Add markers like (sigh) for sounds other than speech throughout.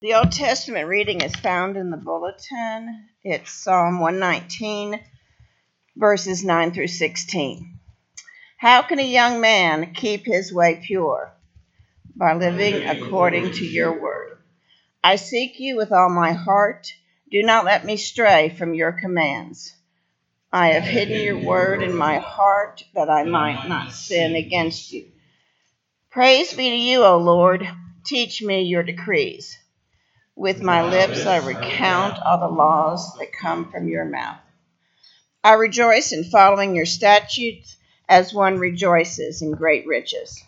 The Old Testament reading is found in the bulletin. It's Psalm 119, verses 9 through 16. How can a young man keep his way pure? By living according to your word. I seek you with all my heart. Do not let me stray from your commands. I have hidden your word in my heart that I might not sin against you. Praise be to you, O Lord. Teach me your decrees. With my lips I recount all the laws that come from your mouth. I rejoice in following your statutes as one rejoices in great riches.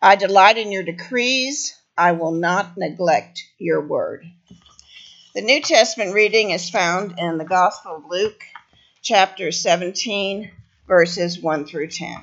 I delight in your decrees. I will not neglect your word. The New Testament reading is found in the Gospel of Luke, chapter 17, verses 1 through 10.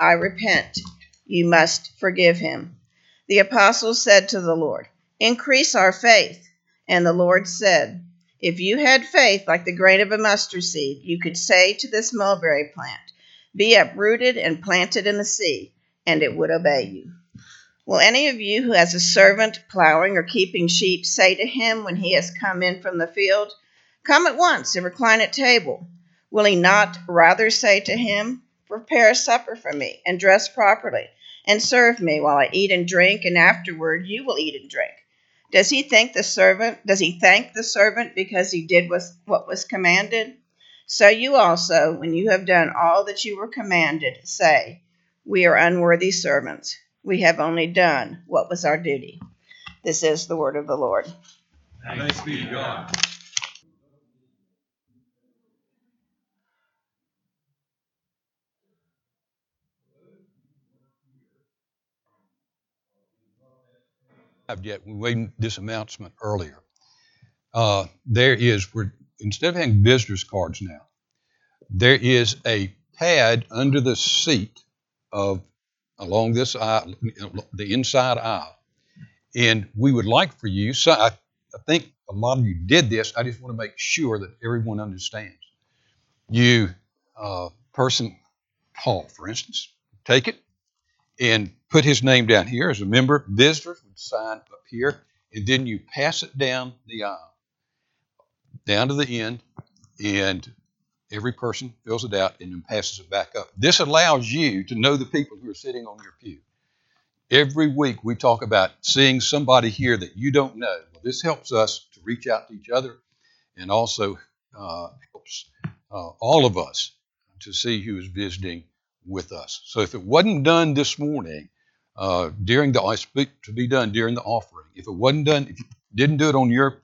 I repent. You must forgive him. The apostles said to the Lord, Increase our faith. And the Lord said, If you had faith like the grain of a mustard seed, you could say to this mulberry plant, Be uprooted and planted in the sea, and it would obey you. Will any of you who has a servant plowing or keeping sheep say to him when he has come in from the field, Come at once and recline at table? Will he not rather say to him, Prepare a supper for me, and dress properly, and serve me while I eat and drink, and afterward you will eat and drink. Does he thank the servant? Does he thank the servant because he did what was commanded? So you also, when you have done all that you were commanded, say, We are unworthy servants. We have only done what was our duty. This is the word of the Lord. Thanks be to God. Yet. We made this announcement earlier. Uh, there is, we're, instead of having visitors cards now, there is a pad under the seat of along this aisle, the inside aisle, and we would like for you. So I, I think a lot of you did this. I just want to make sure that everyone understands. You, uh, person, Paul, for instance, take it and put his name down here as a member. Visitors would sign up here, and then you pass it down the aisle, down to the end, and every person fills it out and then passes it back up. This allows you to know the people who are sitting on your pew. Every week we talk about seeing somebody here that you don't know. Well, this helps us to reach out to each other and also uh, helps uh, all of us to see who is visiting with us. So if it wasn't done this morning, uh, during the I speak to be done during the offering, if it wasn't done, if you didn't do it on your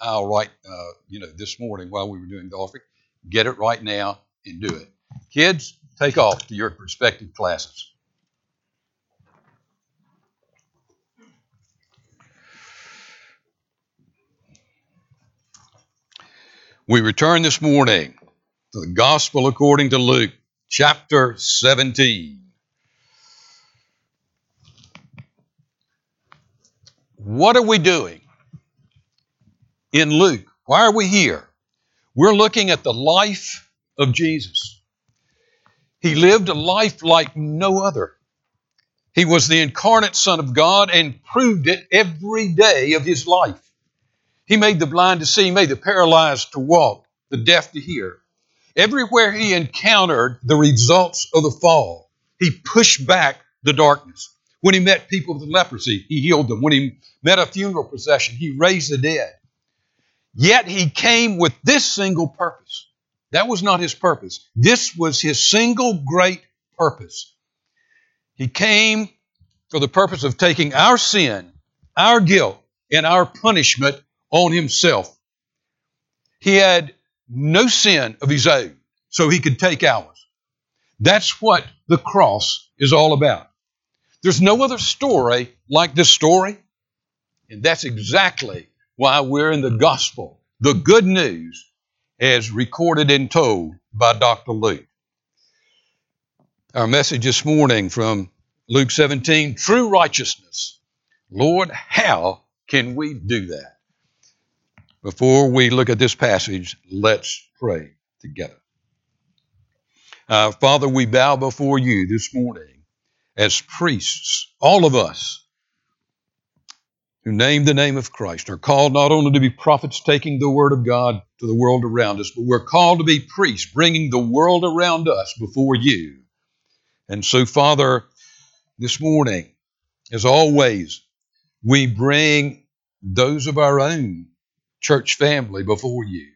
aisle right, uh, you know, this morning while we were doing the offering, get it right now and do it. Kids, take off to your respective classes. We return this morning to the Gospel according to Luke, chapter 17. What are we doing in Luke? Why are we here? We're looking at the life of Jesus. He lived a life like no other. He was the incarnate Son of God and proved it every day of his life. He made the blind to see, made the paralyzed to walk, the deaf to hear. Everywhere he encountered the results of the fall, he pushed back the darkness. When he met people with leprosy, he healed them. When he met a funeral procession, he raised the dead. Yet he came with this single purpose. That was not his purpose. This was his single great purpose. He came for the purpose of taking our sin, our guilt, and our punishment on himself. He had no sin of his own, so he could take ours. That's what the cross is all about. There's no other story like this story, and that's exactly why we're in the gospel, the good news as recorded and told by Dr. Luke. Our message this morning from Luke 17 true righteousness. Lord, how can we do that? Before we look at this passage, let's pray together. Uh, Father, we bow before you this morning as priests, all of us who name the name of Christ are called not only to be prophets taking the word of God to the world around us, but we're called to be priests bringing the world around us before you. And so, Father, this morning, as always, we bring those of our own church family before you.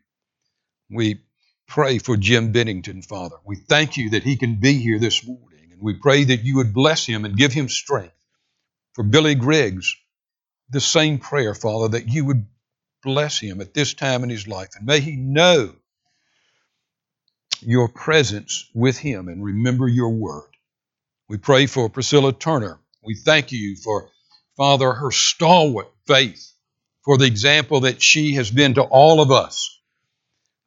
We pray for Jim Bennington, Father. We thank you that he can be here this morning, and we pray that you would bless him and give him strength. For Billy Griggs, the same prayer, Father, that you would bless him at this time in his life, and may he know your presence with him and remember your word. We pray for Priscilla Turner. We thank you for, Father, her stalwart faith, for the example that she has been to all of us.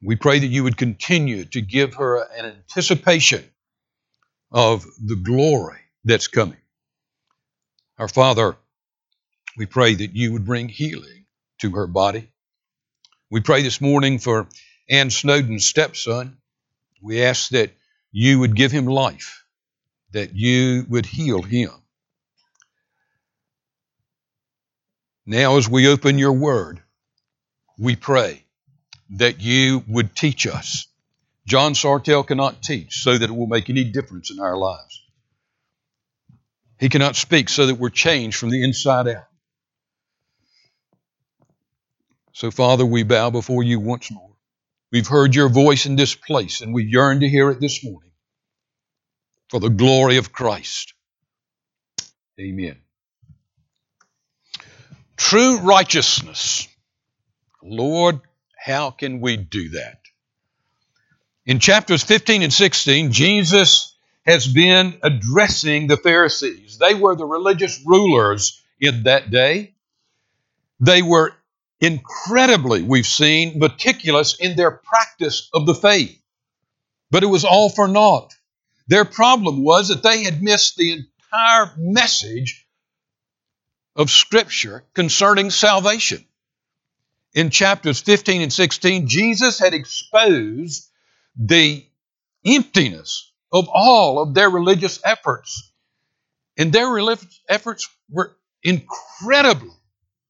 We pray that you would continue to give her an anticipation of the glory that's coming. Our Father, we pray that you would bring healing to her body. We pray this morning for Ann Snowden's stepson. We ask that you would give him life, that you would heal him. Now, as we open your word, we pray that you would teach us. John Sartell cannot teach so that it will make any difference in our lives. He cannot speak so that we're changed from the inside out. So, Father, we bow before you once more. We've heard your voice in this place, and we yearn to hear it this morning for the glory of Christ. Amen. True righteousness. Lord, how can we do that? In chapters 15 and 16, Jesus has been addressing the Pharisees. They were the religious rulers in that day. They were incredibly, we've seen, meticulous in their practice of the faith. But it was all for naught. Their problem was that they had missed the entire message of Scripture concerning salvation. In chapters 15 and 16, Jesus had exposed the emptiness of all of their religious efforts. And their religious efforts were incredibly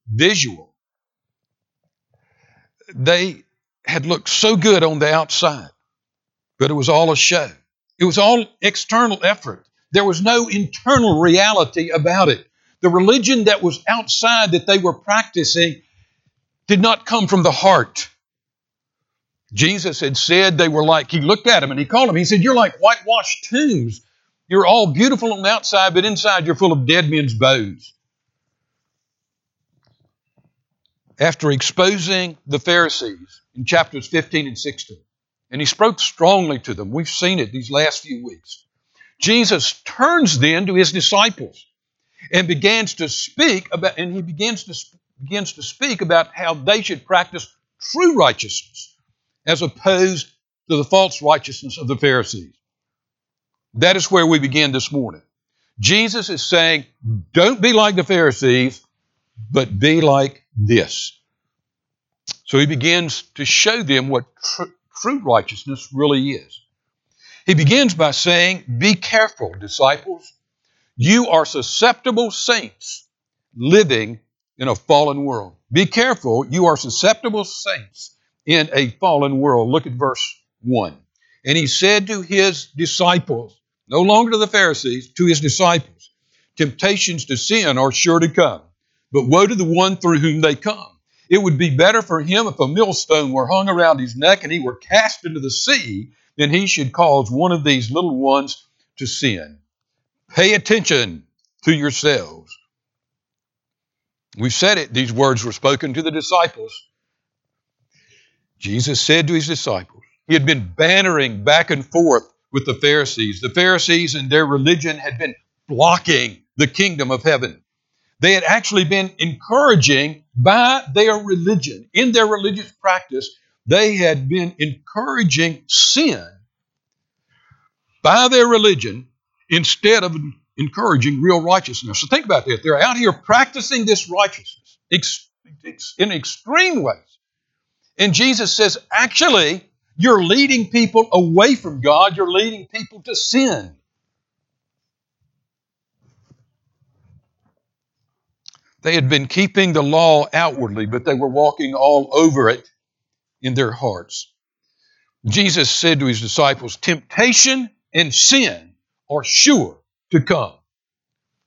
visual they had looked so good on the outside, but it was all a show. It was all external effort. There was no internal reality about it. The religion that was outside that they were practicing did not come from the heart. Jesus had said they were like, he looked at them and he called them, he said, You're like whitewashed tombs. You're all beautiful on the outside, but inside you're full of dead men's bones. after exposing the Pharisees in chapters 15 and 16. And he spoke strongly to them. We've seen it these last few weeks. Jesus turns then to his disciples and begins to speak about, and he begins to, begins to speak about how they should practice true righteousness as opposed to the false righteousness of the Pharisees. That is where we begin this morning. Jesus is saying, don't be like the Pharisees, but be like this. So he begins to show them what tr- true righteousness really is. He begins by saying, Be careful, disciples. You are susceptible saints living in a fallen world. Be careful, you are susceptible saints in a fallen world. Look at verse 1. And he said to his disciples, no longer to the Pharisees, to his disciples, temptations to sin are sure to come but woe to the one through whom they come. It would be better for him if a millstone were hung around his neck and he were cast into the sea than he should cause one of these little ones to sin. Pay attention to yourselves. We've said it, these words were spoken to the disciples. Jesus said to his disciples, he had been bantering back and forth with the Pharisees. The Pharisees and their religion had been blocking the kingdom of heaven. They had actually been encouraging by their religion, in their religious practice, they had been encouraging sin by their religion instead of encouraging real righteousness. So think about that. They're out here practicing this righteousness in extreme ways. And Jesus says, actually, you're leading people away from God, you're leading people to sin. They had been keeping the law outwardly, but they were walking all over it in their hearts. Jesus said to his disciples, Temptation and sin are sure to come.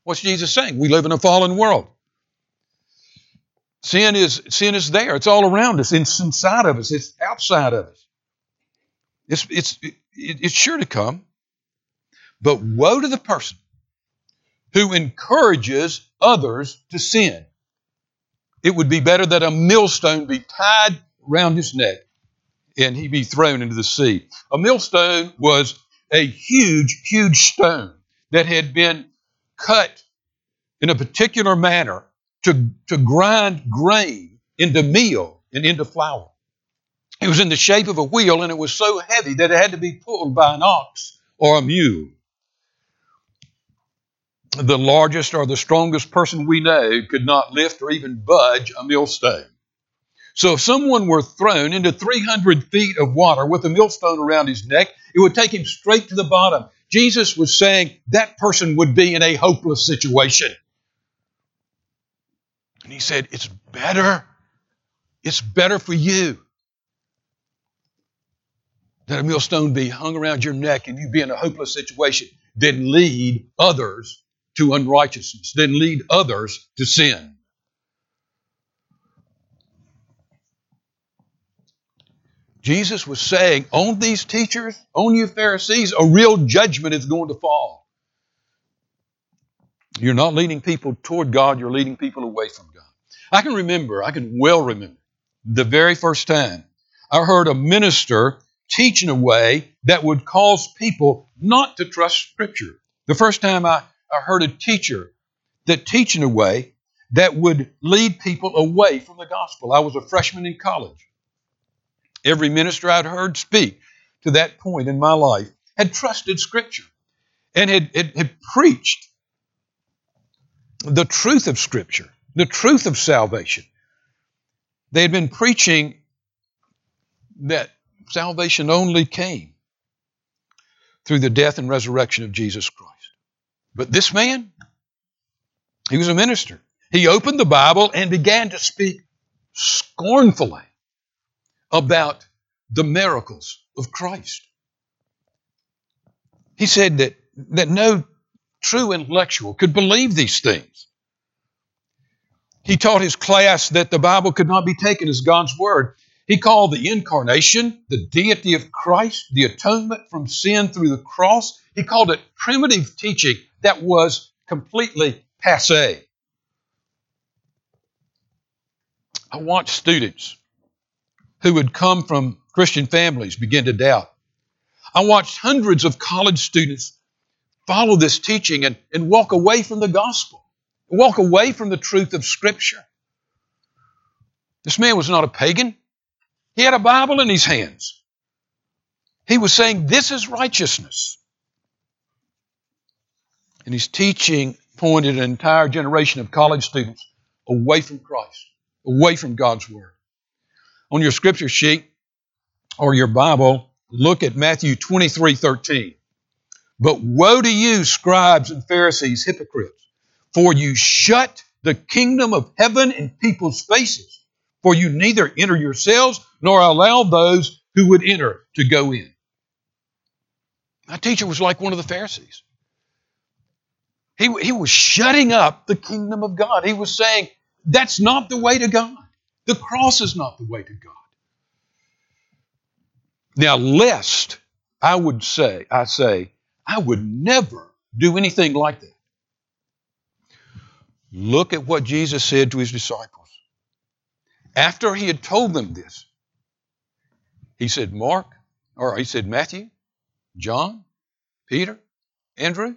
What's Jesus saying? We live in a fallen world. Sin is, sin is there. It's all around us. It's inside of us. It's outside of us. It's, it's, it, it's sure to come. But woe to the person who encourages others to sin. It would be better that a millstone be tied around his neck and he be thrown into the sea. A millstone was a huge, huge stone that had been cut in a particular manner to, to grind grain into meal and into flour. It was in the shape of a wheel and it was so heavy that it had to be pulled by an ox or a mule the largest or the strongest person we know could not lift or even budge a millstone. So if someone were thrown into 300 feet of water with a millstone around his neck, it would take him straight to the bottom. Jesus was saying that person would be in a hopeless situation. And he said, It's better, it's better for you that a millstone be hung around your neck and you be in a hopeless situation than lead others to unrighteousness, then lead others to sin. Jesus was saying, on these teachers, on you Pharisees, a real judgment is going to fall. You're not leading people toward God, you're leading people away from God. I can remember, I can well remember, the very first time I heard a minister teach in a way that would cause people not to trust Scripture. The first time I I heard a teacher that teach in a way that would lead people away from the gospel. I was a freshman in college. Every minister I'd heard speak to that point in my life had trusted Scripture and had, had, had preached the truth of Scripture, the truth of salvation. They had been preaching that salvation only came through the death and resurrection of Jesus Christ. But this man, he was a minister. He opened the Bible and began to speak scornfully about the miracles of Christ. He said that, that no true intellectual could believe these things. He taught his class that the Bible could not be taken as God's Word. He called the incarnation, the deity of Christ, the atonement from sin through the cross. He called it primitive teaching that was completely passe. I watched students who had come from Christian families begin to doubt. I watched hundreds of college students follow this teaching and, and walk away from the gospel, walk away from the truth of Scripture. This man was not a pagan. He had a Bible in his hands. He was saying, This is righteousness. And his teaching pointed an entire generation of college students away from Christ, away from God's Word. On your scripture sheet or your Bible, look at Matthew 23 13. But woe to you, scribes and Pharisees, hypocrites, for you shut the kingdom of heaven in people's faces, for you neither enter yourselves nor allow those who would enter to go in. My teacher was like one of the Pharisees. He, he was shutting up the kingdom of God. He was saying, that's not the way to God. The cross is not the way to God. Now, lest I would say, I say, I would never do anything like that. Look at what Jesus said to his disciples. After he had told them this, he said, Mark, or he said, Matthew, John, Peter, Andrew.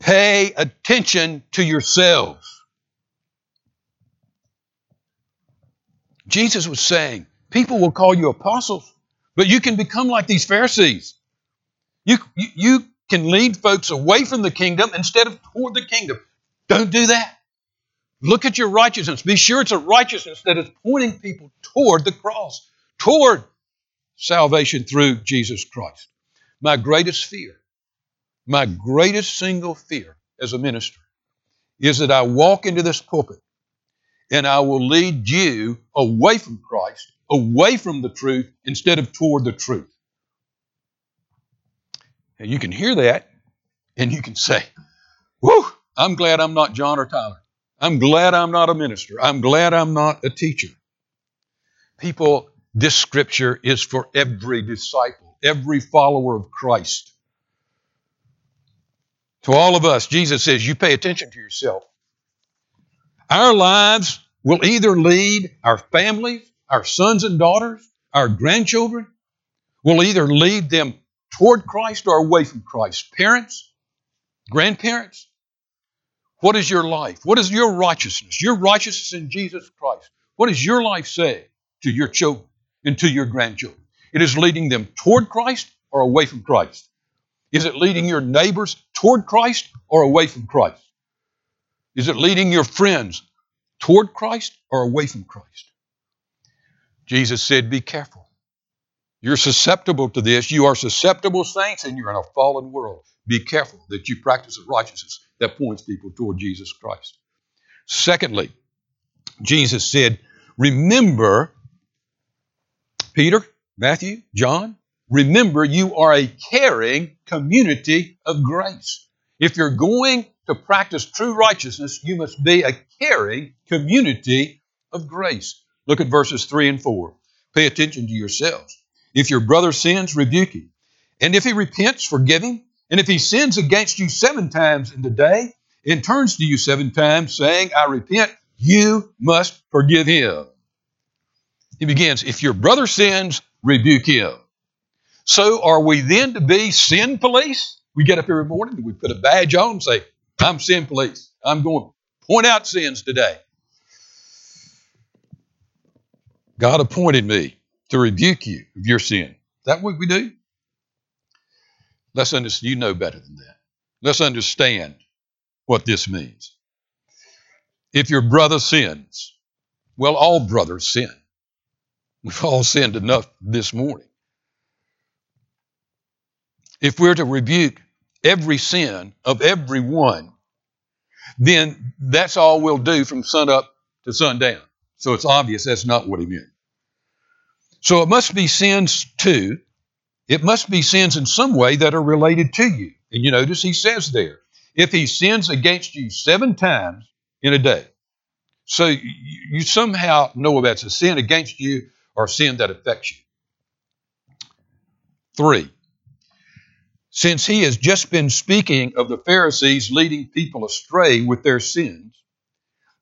Pay attention to yourselves. Jesus was saying, people will call you apostles, but you can become like these Pharisees. You, you, you can lead folks away from the kingdom instead of toward the kingdom. Don't do that. Look at your righteousness. Be sure it's a righteousness that is pointing people toward the cross, toward salvation through Jesus Christ. My greatest fear, my greatest single fear as a minister is that I walk into this pulpit and I will lead you away from Christ, away from the truth, instead of toward the truth. And you can hear that and you can say, Whew, I'm glad I'm not John or Tyler. I'm glad I'm not a minister. I'm glad I'm not a teacher. People, this scripture is for every disciple, every follower of Christ. To all of us, Jesus says, You pay attention to yourself. Our lives will either lead our families, our sons and daughters, our grandchildren, will either lead them toward Christ or away from Christ. Parents, grandparents, what is your life? What is your righteousness? Your righteousness in Jesus Christ. What does your life say to your children and to your grandchildren? It is leading them toward Christ or away from Christ. Is it leading your neighbors toward Christ or away from Christ? Is it leading your friends toward Christ or away from Christ? Jesus said, Be careful. You're susceptible to this. You are susceptible saints and you're in a fallen world. Be careful that you practice a righteousness that points people toward Jesus Christ. Secondly, Jesus said, Remember, Peter, Matthew, John, remember you are a caring community of grace. If you're going to practice true righteousness, you must be a caring community of grace. Look at verses 3 and 4. Pay attention to yourselves. If your brother sins, rebuke him. And if he repents, forgive him. And if he sins against you seven times in the day and turns to you seven times, saying, I repent, you must forgive him. He begins, If your brother sins, rebuke him. So are we then to be sin police? We get up every morning we put a badge on and say, I'm sin police. I'm going to point out sins today. God appointed me to rebuke you of your sin. That what we do? Let's understand. You know better than that. Let's understand what this means. If your brother sins, well, all brothers sin. We've all sinned enough this morning. If we're to rebuke every sin of everyone, then that's all we'll do from sun up to sundown. So it's obvious that's not what he meant. So it must be sins too it must be sins in some way that are related to you. And you notice he says there, if he sins against you seven times in a day, so you somehow know it's a sin against you or sin that affects you. Three, since he has just been speaking of the Pharisees leading people astray with their sins,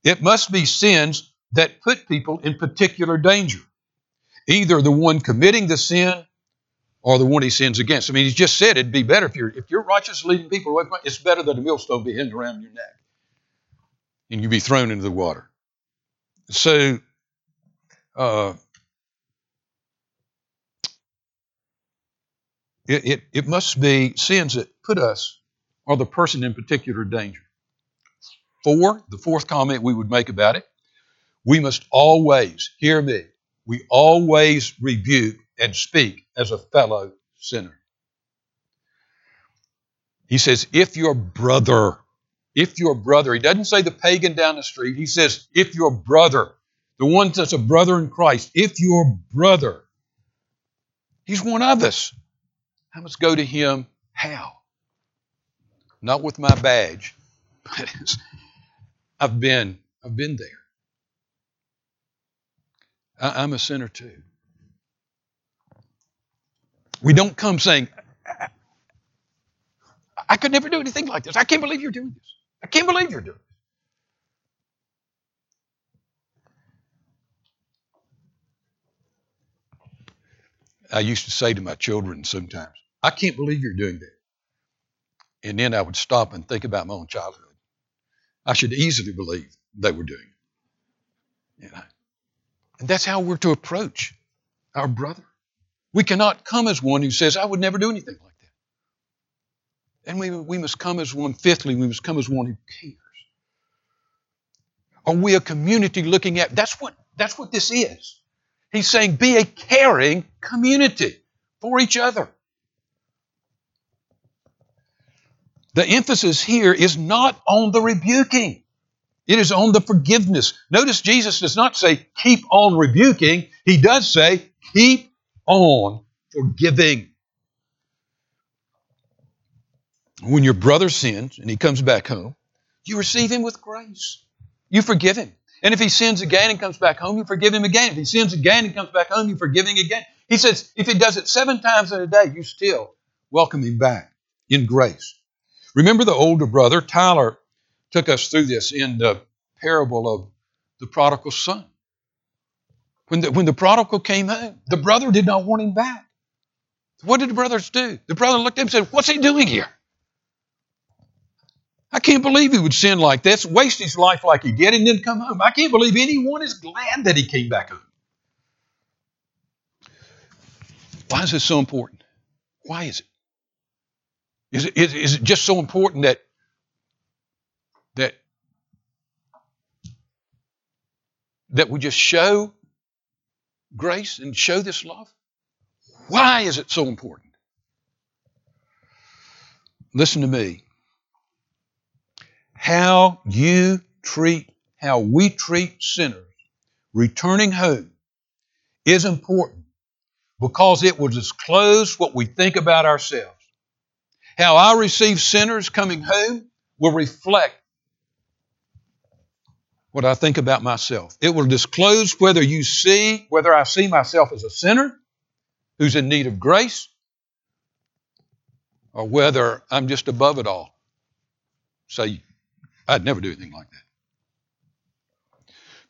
it must be sins that put people in particular danger. Either the one committing the sin or the one he sins against. I mean, he's just said it'd be better if you're if you're righteous leading people away from it, it's better that a millstone be hanging around your neck and you be thrown into the water. So uh, it, it, it must be sins that put us or the person in particular danger. Four, the fourth comment we would make about it, we must always, hear me, we always rebuke and speak as a fellow sinner. He says, if your brother, if your brother, he doesn't say the pagan down the street, he says, if your brother, the one that's a brother in Christ, if your brother, he's one of us. I must go to him how? Not with my badge, (laughs) but I've been, I've been there. I'm a sinner too. We don't come saying, I could never do anything like this. I can't believe you're doing this. I can't believe you're doing this. I used to say to my children sometimes, I can't believe you're doing that. And then I would stop and think about my own childhood. I should easily believe they were doing it. You know? And that's how we're to approach our brother. We cannot come as one who says, I would never do anything like that. And we, we must come as one, fifthly, we must come as one who cares. Are we a community looking at that's what that's what this is. He's saying be a caring community for each other. The emphasis here is not on the rebuking. It is on the forgiveness. Notice Jesus does not say keep on rebuking. He does say keep on forgiving. When your brother sins and he comes back home, you receive him with grace. You forgive him. And if he sins again and comes back home, you forgive him again. If he sins again and comes back home, you forgive him again. He says, if he does it seven times in a day, you still welcome him back in grace. Remember the older brother, Tyler, took us through this in the parable of the prodigal son. When the, when the prodigal came home, the brother did not want him back. What did the brothers do? The brother looked at him and said, What's he doing here? I can't believe he would sin like this, waste his life like he did, and then come home. I can't believe anyone is glad that he came back home. Why is this so important? Why is it? Is it, is, is it just so important that that that we just show grace and show this love? Why is it so important? Listen to me how you treat, how we treat sinners returning home is important because it will disclose what we think about ourselves. How I receive sinners coming home will reflect what I think about myself. It will disclose whether you see, whether I see myself as a sinner who's in need of grace, or whether I'm just above it all. Say, I'd never do anything like that.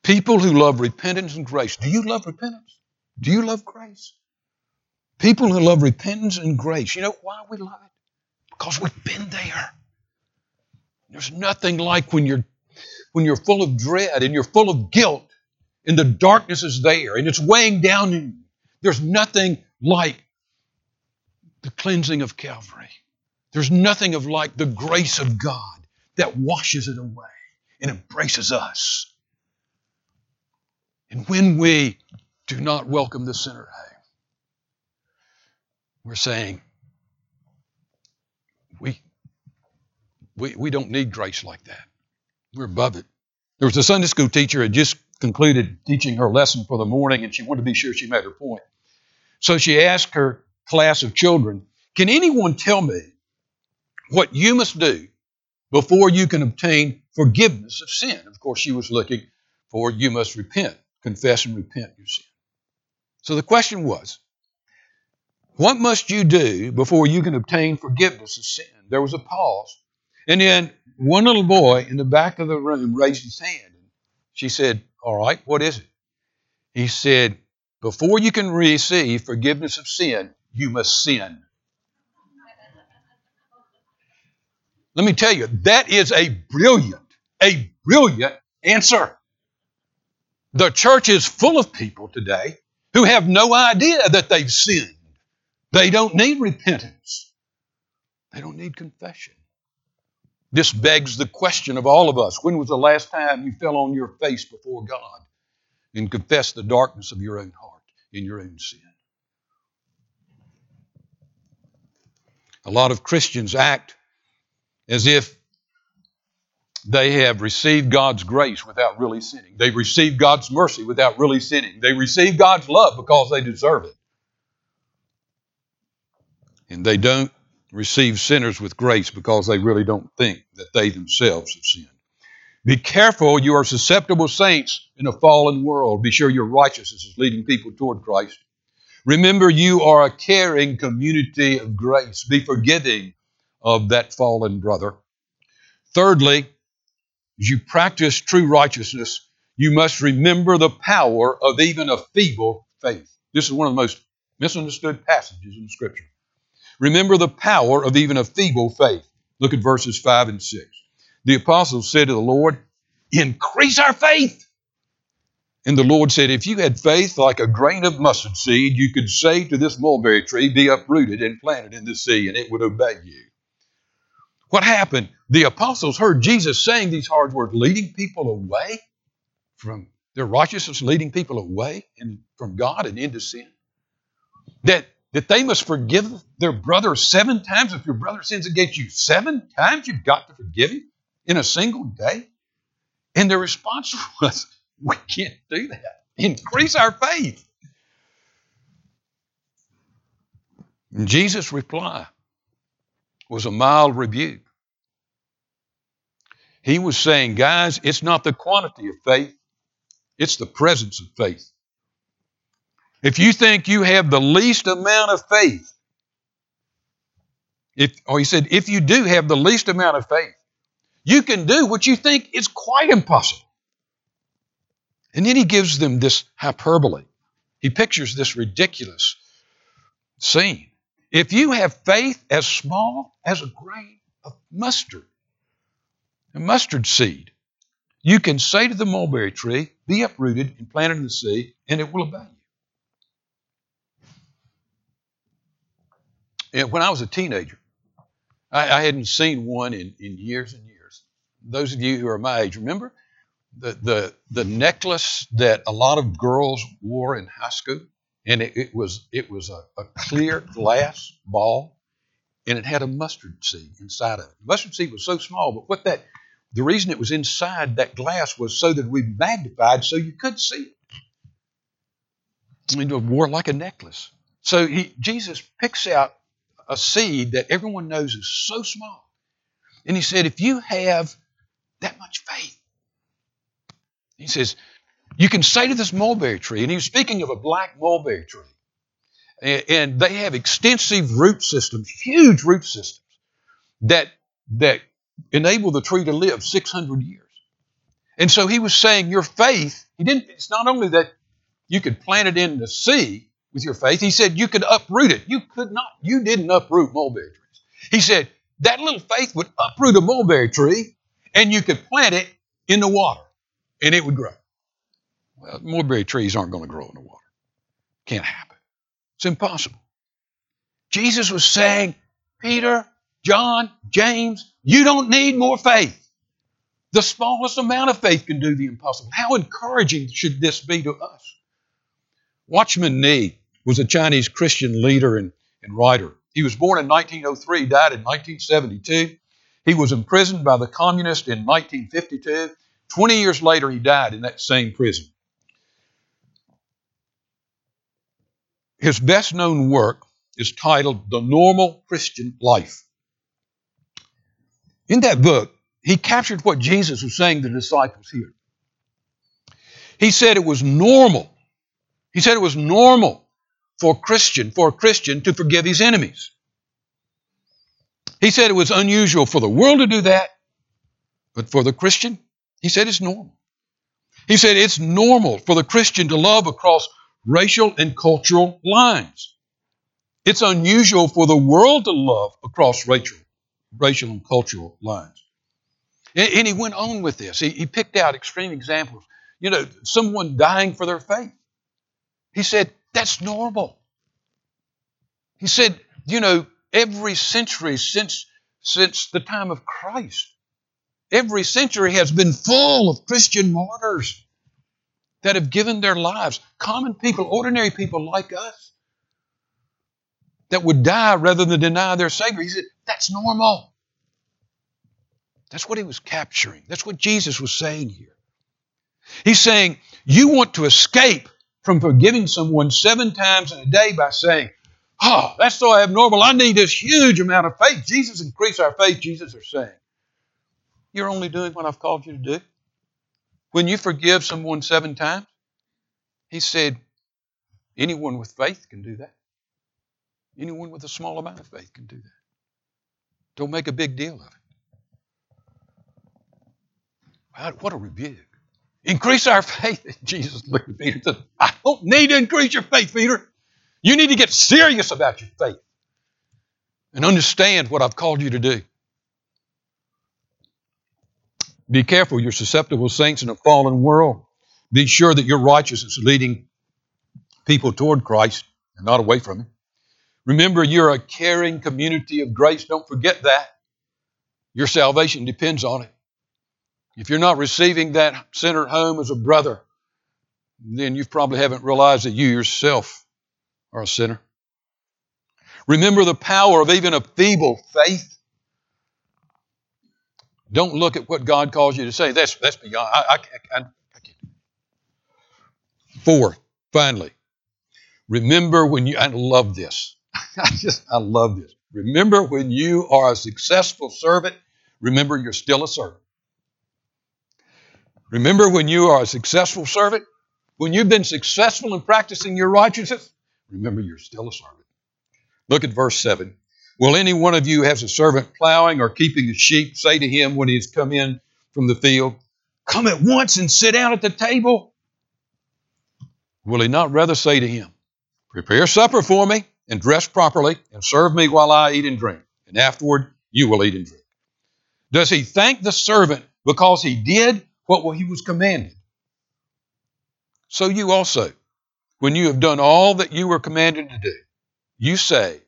People who love repentance and grace. Do you love repentance? Do you love grace? People who love repentance and grace. You know why we love it? Because we've been there. There's nothing like when you're when you're full of dread and you're full of guilt and the darkness is there and it's weighing down you. There's nothing like the cleansing of Calvary. There's nothing of like the grace of God that washes it away and embraces us. And when we do not welcome the sinner home, we're saying, we, we, we don't need grace like that. We're above it. There was a Sunday school teacher had just concluded teaching her lesson for the morning, and she wanted to be sure she made her point. So she asked her class of children, Can anyone tell me what you must do before you can obtain forgiveness of sin. Of course, she was looking for you must repent, confess and repent your sin. So the question was, what must you do before you can obtain forgiveness of sin? There was a pause. And then one little boy in the back of the room raised his hand. She said, All right, what is it? He said, Before you can receive forgiveness of sin, you must sin. Let me tell you, that is a brilliant, a brilliant answer. The church is full of people today who have no idea that they've sinned. They don't need repentance. They don't need confession. This begs the question of all of us when was the last time you fell on your face before God and confessed the darkness of your own heart in your own sin? A lot of Christians act as if they have received God's grace without really sinning. They've received God's mercy without really sinning. They receive God's love because they deserve it. And they don't receive sinners with grace because they really don't think that they themselves have sinned. Be careful, you are susceptible saints in a fallen world. Be sure your righteousness is leading people toward Christ. Remember, you are a caring community of grace. Be forgiving of that fallen brother. Thirdly, as you practice true righteousness, you must remember the power of even a feeble faith. This is one of the most misunderstood passages in Scripture. Remember the power of even a feeble faith. Look at verses 5 and 6. The apostles said to the Lord, Increase our faith. And the Lord said, If you had faith like a grain of mustard seed, you could say to this mulberry tree, Be uprooted and planted in the sea, and it would obey you. What happened? The apostles heard Jesus saying these hard words, leading people away from their righteousness, leading people away and from God and into sin. That that they must forgive their brother seven times. If your brother sins against you seven times, you've got to forgive him in a single day. And their response (laughs) was, We can't do that. Increase our faith. And Jesus' reply was a mild rebuke. He was saying, guys, it's not the quantity of faith, it's the presence of faith. If you think you have the least amount of faith, if, or he said, if you do have the least amount of faith, you can do what you think is quite impossible. And then he gives them this hyperbole. He pictures this ridiculous scene. If you have faith as small as a grain of mustard, a mustard seed, you can say to the mulberry tree, Be uprooted and planted in the sea, and it will obey you. And when I was a teenager, I, I hadn't seen one in, in years and years. Those of you who are my age, remember the, the, the necklace that a lot of girls wore in high school? And it, it was, it was a, a clear glass ball, and it had a mustard seed inside of it. The mustard seed was so small, but what that the reason it was inside that glass was so that we magnified so you could see it. And it wore like a necklace. So he, Jesus picks out a seed that everyone knows is so small. And he said, if you have that much faith, he says, you can say to this mulberry tree, and he was speaking of a black mulberry tree, and they have extensive root systems, huge root systems, that, that enable the tree to live 600 years. And so he was saying, your faith, he didn't, it's not only that you could plant it in the sea, with your faith. He said you could uproot it. You could not. You didn't uproot mulberry trees. He said that little faith would uproot a mulberry tree and you could plant it in the water and it would grow. Well, mulberry trees aren't going to grow in the water. Can't happen. It's impossible. Jesus was saying, Peter, John, James, you don't need more faith. The smallest amount of faith can do the impossible. How encouraging should this be to us? Watchman Nee was a Chinese Christian leader and, and writer. He was born in 1903, died in 1972. He was imprisoned by the communists in 1952. 20 years later, he died in that same prison. His best known work is titled The Normal Christian Life. In that book, he captured what Jesus was saying to the disciples here. He said it was normal he said it was normal for a Christian, for a Christian to forgive his enemies. He said it was unusual for the world to do that, but for the Christian, he said it's normal. He said it's normal for the Christian to love across racial and cultural lines. It's unusual for the world to love across racial, racial and cultural lines. And, and he went on with this. He, he picked out extreme examples. You know, someone dying for their faith. He said, that's normal. He said, you know, every century since, since the time of Christ, every century has been full of Christian martyrs that have given their lives. Common people, ordinary people like us, that would die rather than deny their Savior. He said, that's normal. That's what he was capturing. That's what Jesus was saying here. He's saying, you want to escape from forgiving someone seven times in a day by saying, Oh, that's so abnormal. I need this huge amount of faith. Jesus, increase our faith. Jesus is saying, You're only doing what I've called you to do. When you forgive someone seven times, he said, Anyone with faith can do that. Anyone with a small amount of faith can do that. Don't make a big deal of it. What a rebuke. Increase our faith. Jesus looked at Peter and said, I don't need to increase your faith, Peter. You need to get serious about your faith and understand what I've called you to do. Be careful, you're susceptible saints in a fallen world. Be sure that your righteousness is leading people toward Christ and not away from Him. Remember, you're a caring community of grace. Don't forget that. Your salvation depends on it. If you're not receiving that sinner home as a brother, then you probably haven't realized that you yourself are a sinner. Remember the power of even a feeble faith. Don't look at what God calls you to say. That's, that's beyond. I, I, I, I can't. Four, finally, remember when you, I love this. (laughs) I just, I love this. Remember when you are a successful servant, remember you're still a servant. Remember when you are a successful servant, when you've been successful in practicing your righteousness, remember you're still a servant. Look at verse 7. Will any one of you has a servant plowing or keeping the sheep say to him when he has come in from the field, Come at once and sit down at the table? Will he not rather say to him, Prepare supper for me and dress properly and serve me while I eat and drink, and afterward you will eat and drink? Does he thank the servant because he did what he was commanded? So you also, when you have done all that you were commanded to do, you say,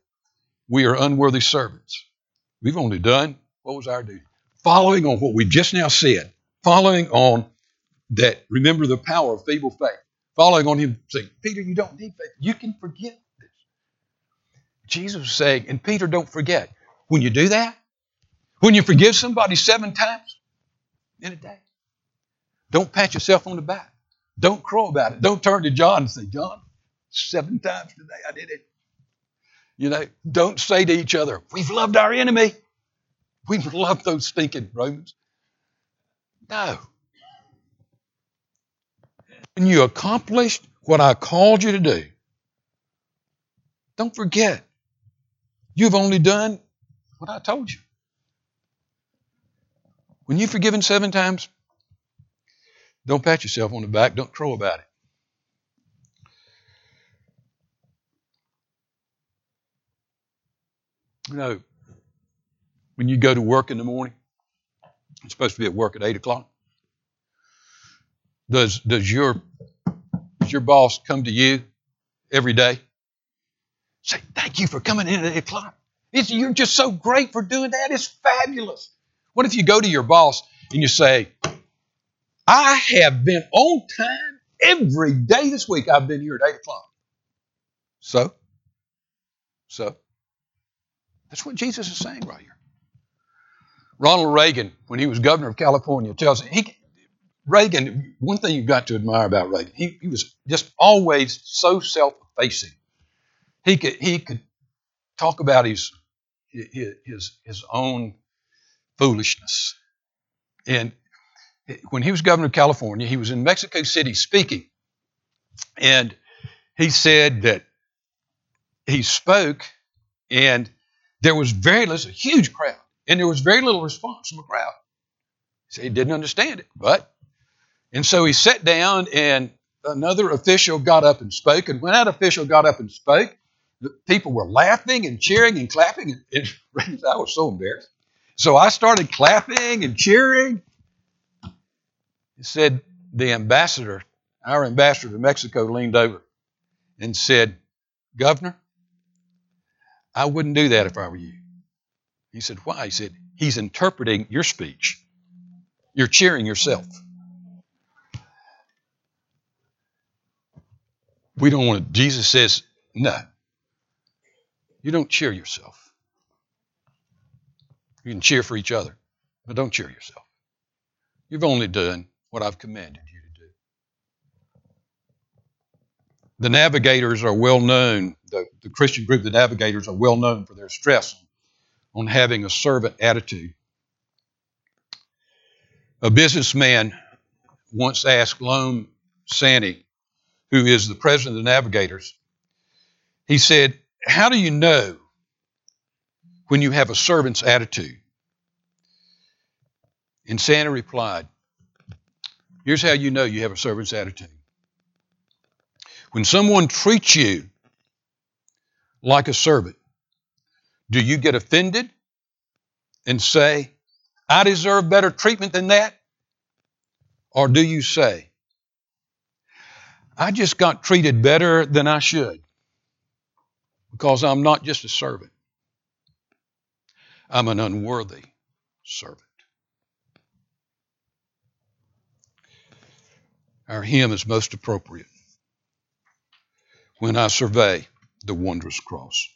We are unworthy servants. We've only done what was our duty. Following on what we just now said, following on that, remember the power of feeble faith, following on him saying, Peter, you don't need faith. You can forget this. Jesus was saying, and Peter, don't forget, when you do that, when you forgive somebody seven times in a day, don't pat yourself on the back. Don't crow about it. Don't turn to John and say, John, seven times today I did it. You know, don't say to each other, We've loved our enemy. We've (laughs) loved those stinking Romans. No. When you accomplished what I called you to do, don't forget, you've only done what I told you. When you've forgiven seven times, don't pat yourself on the back, don't crow about it. You know, when you go to work in the morning, you're supposed to be at work at eight o'clock. Does does your does your boss come to you every day? Say, thank you for coming in at eight o'clock. It's, you're just so great for doing that. It's fabulous. What if you go to your boss and you say, I have been on time every day this week. I've been here at eight o'clock. So, so that's what Jesus is saying right here. Ronald Reagan, when he was governor of California, tells he Reagan. One thing you've got to admire about Reagan, he, he was just always so self-effacing. He could he could talk about his his his own foolishness, and when he was governor of California, he was in Mexico City speaking, and he said that he spoke and there was very little, a huge crowd, and there was very little response from the crowd. He said he didn't understand it, but, and so he sat down, and another official got up and spoke, and when that official got up and spoke, the people were laughing and cheering and clapping, and, and (laughs) I was so embarrassed. So I started clapping and cheering. He said the ambassador, our ambassador to Mexico, leaned over and said, Governor, I wouldn't do that if I were you. He said, Why? He said, He's interpreting your speech. You're cheering yourself. We don't want to. Jesus says, No. You don't cheer yourself. You can cheer for each other, but don't cheer yourself. You've only done what I've commanded you to do. The navigators are well known the, the Christian group, the Navigators, are well known for their stress on having a servant attitude. A businessman once asked Lorne Sanny, who is the president of the Navigators, he said, How do you know when you have a servant's attitude? And Sanny replied, Here's how you know you have a servant's attitude. When someone treats you like a servant? Do you get offended and say, I deserve better treatment than that? Or do you say, I just got treated better than I should because I'm not just a servant, I'm an unworthy servant. Our hymn is most appropriate when I survey the wondrous cross.